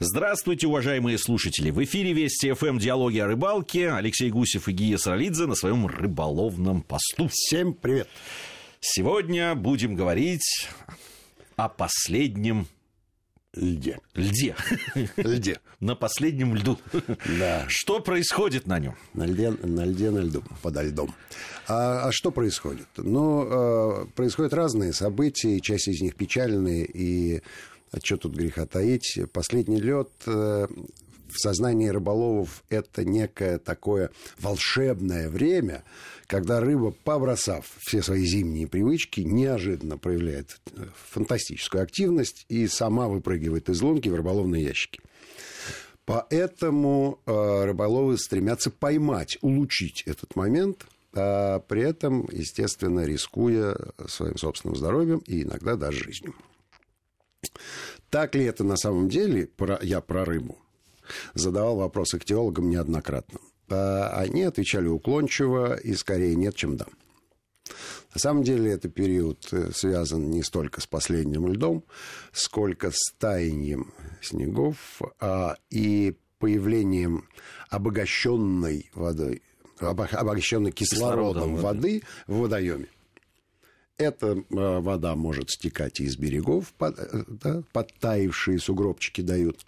Здравствуйте, уважаемые слушатели! В эфире Вести ФМ «Диалоги о рыбалке». Алексей Гусев и Гия Саралидзе на своем рыболовном посту. Всем привет! Сегодня будем говорить о последнем льде. Льде. Льде. На последнем льду. Да. Что происходит на нем? На льде, на льде, на льду, подо льдом. А, а что происходит? Ну, э, происходят разные события, часть из них печальные, и а что тут греха таить? Последний лед э, в сознании рыболовов это некое такое волшебное время, когда рыба, побросав все свои зимние привычки, неожиданно проявляет э, фантастическую активность и сама выпрыгивает из лунки в рыболовные ящики. Поэтому э, рыболовы стремятся поймать, улучшить этот момент, а при этом, естественно, рискуя своим собственным здоровьем и иногда даже жизнью. Так ли это на самом деле, про, я про рыбу, задавал вопросы к теологам неоднократно. А они отвечали уклончиво и скорее нет, чем да. На самом деле это период э, связан не столько с последним льдом, сколько с таянием снегов а, и появлением обогащенной водой, обогащенной кислородом, кислородом воды в водоеме. Эта э, вода может стекать из берегов, э, да, подтаившие сугробчики дают.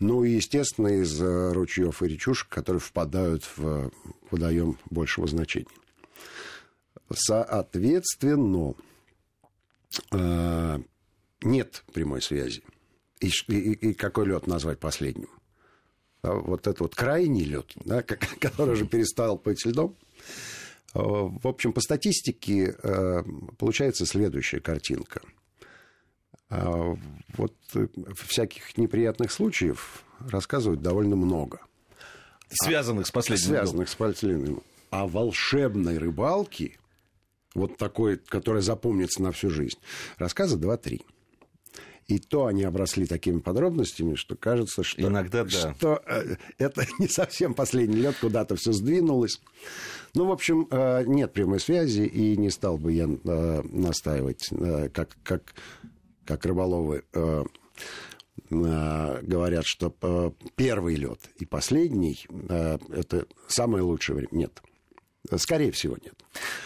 Ну и, естественно, из э, ручьев и речушек, которые впадают в водоем большего значения. Соответственно, нет прямой связи. И, и, и какой лед назвать последним? Вот этот вот крайний лед, да, который уже перестал быть льдом, Э, в общем, по статистике э, получается следующая картинка. Э, вот всяких неприятных случаев рассказывают довольно много. Связанных с последним. Связанных с последним. А волшебной рыбалки, вот такой, которая запомнится на всю жизнь, рассказа два-три. И то они обросли такими подробностями, что кажется, что, Иногда, да. что э, это не совсем последний лед, куда-то все сдвинулось. Ну, в общем, э, нет прямой связи, и не стал бы я э, настаивать, как, как, как рыболовы говорят, что первый лед и последний это самое лучшее время. Нет. Скорее всего, нет.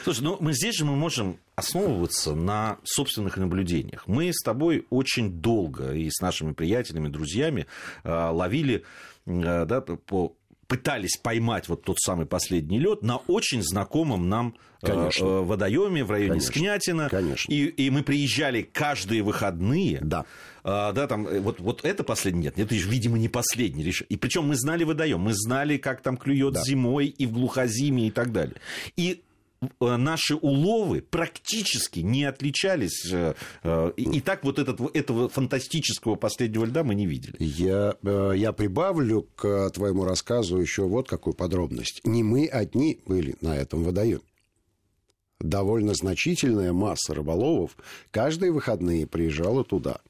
Слушай, ну мы здесь же мы можем основываться на собственных наблюдениях. Мы с тобой очень долго и с нашими приятелями, друзьями э, ловили э, да, по пытались поймать вот тот самый последний лед на очень знакомом нам э, Конечно. водоеме в районе Конечно. Скнятина. Конечно. И, и мы приезжали каждые выходные. Да. А, да, там, вот, вот это последний, нет, это, видимо, не последний. И причем мы знали водоем, мы знали, как там клюет да. зимой и в глухозиме и так далее. И Э, наши уловы практически не отличались. Э, э, и, так вот этот, этого фантастического последнего льда мы не видели. Я, я прибавлю к твоему рассказу еще вот какую подробность. Не мы одни были на этом водоеме. Довольно значительная масса рыболовов каждые выходные приезжала туда.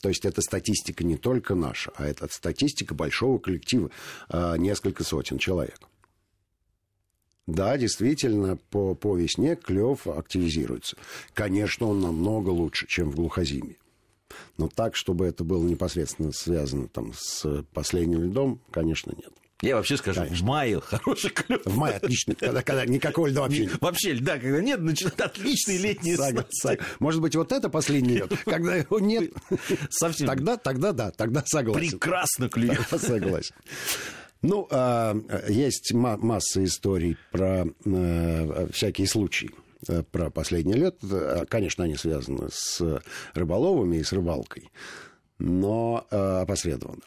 То есть это статистика не только наша, а это статистика большого коллектива, несколько сотен человек. Да, действительно, по, по весне клев активизируется. Конечно, он намного лучше, чем в глухозиме. Но так, чтобы это было непосредственно связано там, с последним льдом, конечно, нет. Я вообще скажу, Конечно. в мае хороший клев. В мае отлично, когда, когда никакого льда вообще нет. Вообще льда, когда нет, начинают отличные летние сага, сага. Может быть, вот это последний лед, когда его нет. Совсем. Тогда, тогда да, тогда согласен. Прекрасно клюет. Согласен. Ну, а, есть масса историй про э, всякие случаи э, про последний лет. Конечно, они связаны с рыболовами и с рыбалкой, но э, опосредованно.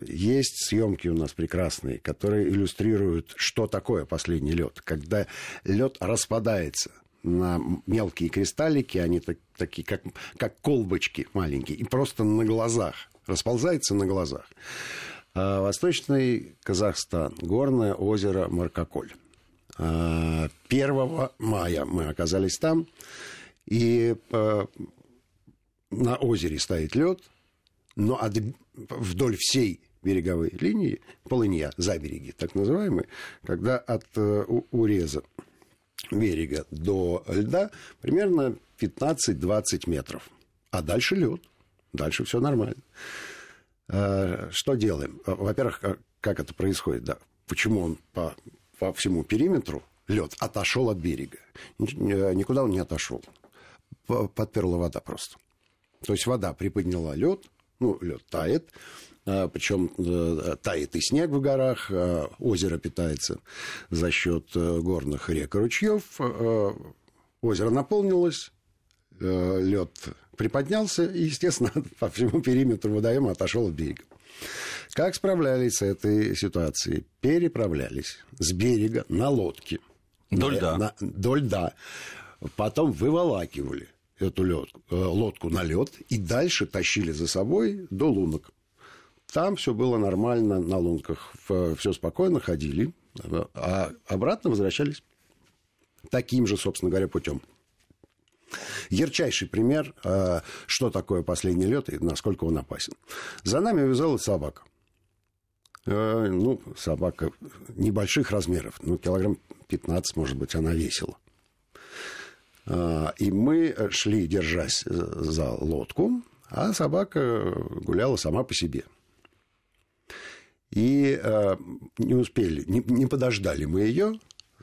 Есть съемки у нас прекрасные, которые иллюстрируют, что такое последний лед. Когда лед распадается на мелкие кристаллики, они так, такие, как, как колбочки маленькие, и просто на глазах, расползается на глазах. А, Восточный Казахстан, горное озеро Маркаколь. 1 а, мая мы оказались там, и а, на озере стоит лед, но вдоль всей береговой линии, полынья, за береги, так называемые, когда от э, уреза берега до льда примерно 15-20 метров. А дальше лед. Дальше все нормально. Что делаем? Во-первых, как это происходит? Да. Почему он по, по всему периметру лед отошел от берега? Никуда он не отошел. Подперла вода просто. То есть вода приподняла лед, ну, лед тает, причем э, тает и снег в горах, озеро питается за счет э, горных рек и ручьев. Э, озеро наполнилось, лед приподнялся и, естественно, по всему периметру водоема отошел от берега. Как справлялись с этой ситуацией? Переправлялись с берега на лодке. До льда. На, до льда. Потом выволакивали эту лодку, лодку на лед и дальше тащили за собой до лунок. Там все было нормально на лунках, все спокойно ходили, а обратно возвращались таким же, собственно говоря, путем. Ярчайший пример, а, что такое последний лед и насколько он опасен. За нами вязалась собака. Э, ну, собака небольших размеров, ну, килограмм 15, может быть, она весила. А, и мы шли, держась за лодку, а собака гуляла сама по себе – и э, не успели, не, не подождали мы ее,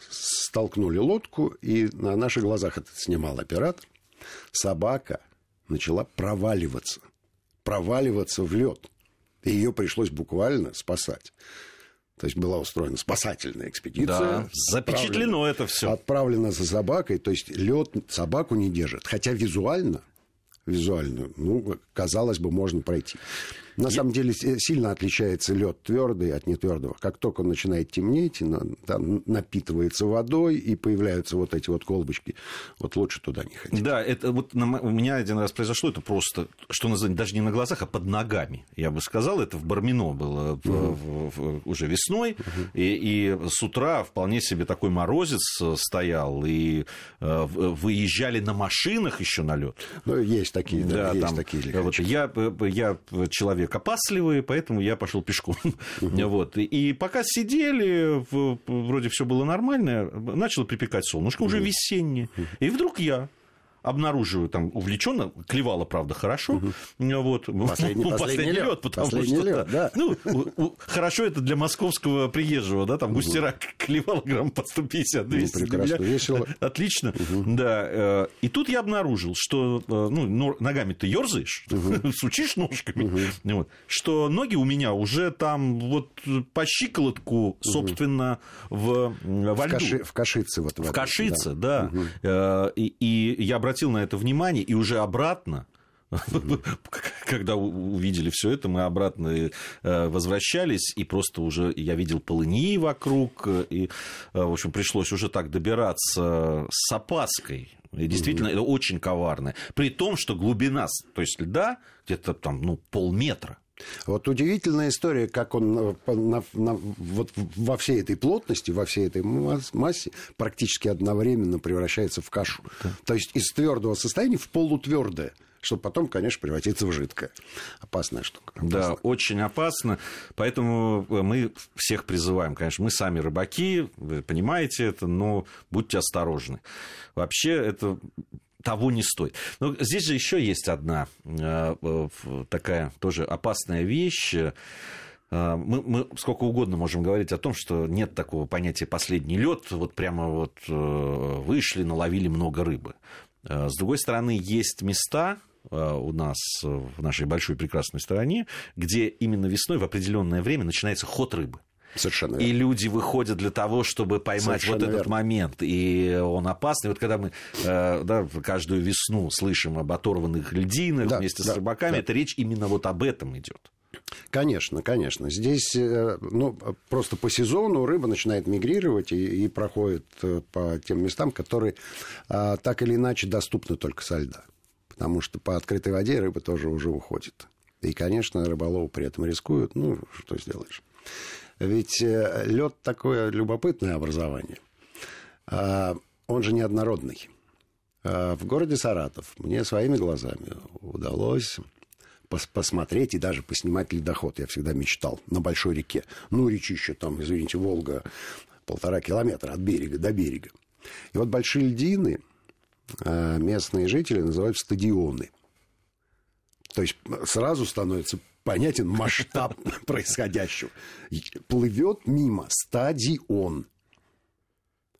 столкнули лодку, и на наших глазах это снимал оператор. Собака начала проваливаться, проваливаться в лед. И ее пришлось буквально спасать. То есть была устроена спасательная экспедиция. Да, запечатлено это все. Отправлена за собакой. То есть лед собаку не держит. Хотя визуально, визуально, ну, казалось бы, можно пройти. На самом деле сильно отличается лед твердый от нетвердого. Как только он начинает темнеть, там напитывается водой и появляются вот эти вот колбочки, вот лучше туда не ходить. Да, это вот на, у меня один раз произошло, это просто, что называется, даже не на глазах, а под ногами, я бы сказал, это в Бармино было в, угу. в, в, уже весной, угу. и, и с утра вполне себе такой морозец стоял, и э, выезжали на машинах еще на лед. Ну, есть такие, да, да есть там, такие вот, я, я человек человек опасливый, поэтому я пошел пешком. Вот. И пока сидели, вроде все было нормально, начало припекать солнышко, уже весеннее. И вдруг я обнаруживаю там увлеченно, клевало, правда, хорошо. Угу. Вот. Последний, ну, последний, лед, лед, потому последний что лед, да. ну, хорошо это для московского приезжего, да, там густера клевал грамм по 150 200 ну, прекрасно, меня... весело. Отлично, угу. да. Э, и тут я обнаружил, что э, ну, ногами ты ерзаешь, угу. сучишь ножками, угу. вот, что ноги у меня уже там вот по щиколотку, собственно, в, во льду. В, каши, в кашице. Вот в, в кашице, да. да. Угу. И, и я обратил обратил на это внимание, и уже обратно когда увидели все это, мы обратно э, возвращались, и просто уже я видел полыньи вокруг, и, э, в общем, пришлось уже так добираться с опаской. И действительно, это очень коварно. При том, что глубина, то есть льда где-то там, ну, полметра. Вот удивительная история, как он э, на, на, вот во всей этой плотности, во всей этой массе практически одновременно превращается в кашу. Да. То есть из твердого состояния в полутвердое чтобы потом, конечно, превратиться в жидкое. Опасная штука. Опасная. Да, очень опасно. Поэтому э, мы всех призываем, конечно, мы сами рыбаки, вы понимаете это, но будьте осторожны. Вообще это того не стоит. Но здесь же еще есть одна э, э, такая тоже опасная вещь. Э, мы, мы сколько угодно можем говорить о том, что нет такого понятия последний лед, вот прямо вот вышли, наловили много рыбы. С другой стороны, есть места, у нас в нашей большой прекрасной стране, где именно весной в определенное время начинается ход рыбы. Совершенно верно. И люди выходят для того, чтобы поймать Совершенно вот этот верно. момент. И он опасный. Вот когда мы э, да, каждую весну слышим об оторванных льдинах да, вместе да, с рыбаками, да. это речь именно вот об этом идет. Конечно, конечно. Здесь э, ну, просто по сезону рыба начинает мигрировать и, и проходит э, по тем местам, которые а, так или иначе доступны только со льда. Потому что по открытой воде рыба тоже уже уходит. И, конечно, рыболовы при этом рискуют. Ну, что сделаешь. Ведь э, лед такое любопытное образование. А, он же неоднородный. А, в городе Саратов мне своими глазами удалось посмотреть и даже поснимать ледоход. Я всегда мечтал на большой реке. Ну, речище там, извините, Волга, полтора километра от берега до берега. И вот большие льдины а, местные жители называют стадионы. То есть сразу становится понятен масштаб происходящего. Плывет мимо стадион.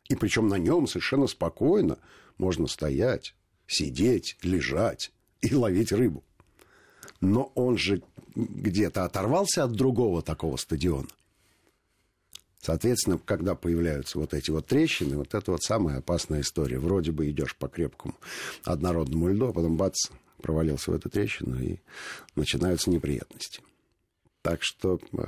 И причем на нем совершенно спокойно можно стоять, сидеть, лежать и ловить рыбу. Но он же где-то оторвался от другого такого стадиона. Соответственно, когда появляются вот эти вот трещины, вот это вот самая опасная история. Вроде бы идешь по крепкому однородному льду, а потом бац, провалился в эту трещину, и начинаются неприятности. Так что э,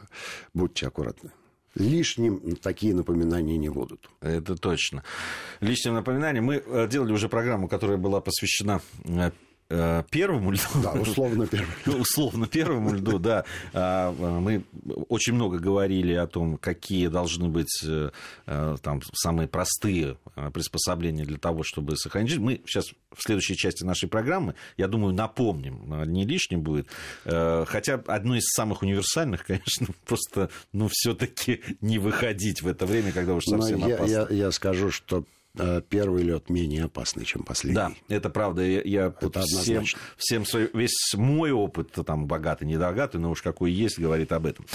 будьте аккуратны лишним такие напоминания не будут. Это точно. Лишним напоминанием. Мы э, делали уже программу, которая была посвящена э, первому льду. Да, условно первому. условно первому льду, да. А, мы очень много говорили о том, какие должны быть э, э, там, самые простые приспособления для того, чтобы сохранить жизнь. Мы сейчас в следующей части нашей программы, я думаю, напомним, не лишним будет. Хотя одно из самых универсальных, конечно, просто, ну, все-таки не выходить в это время, когда уж совсем Но опасно. Я, я, я скажу, что Э, первый лед менее опасный, чем последний. Да, это правда. Я, я это всем, всем свой, весь мой опыт, там, богатый, недогатый, но уж какой есть, говорит об этом.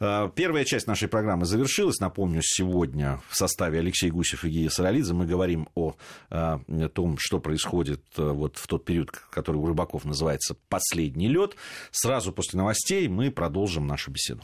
Э, первая часть нашей программы завершилась. Напомню, сегодня в составе Алексей Гусев и Гия Саралидзе мы говорим о, о э, том, что происходит вот в тот период, который у рыбаков называется «последний лед». Сразу после новостей мы продолжим нашу беседу.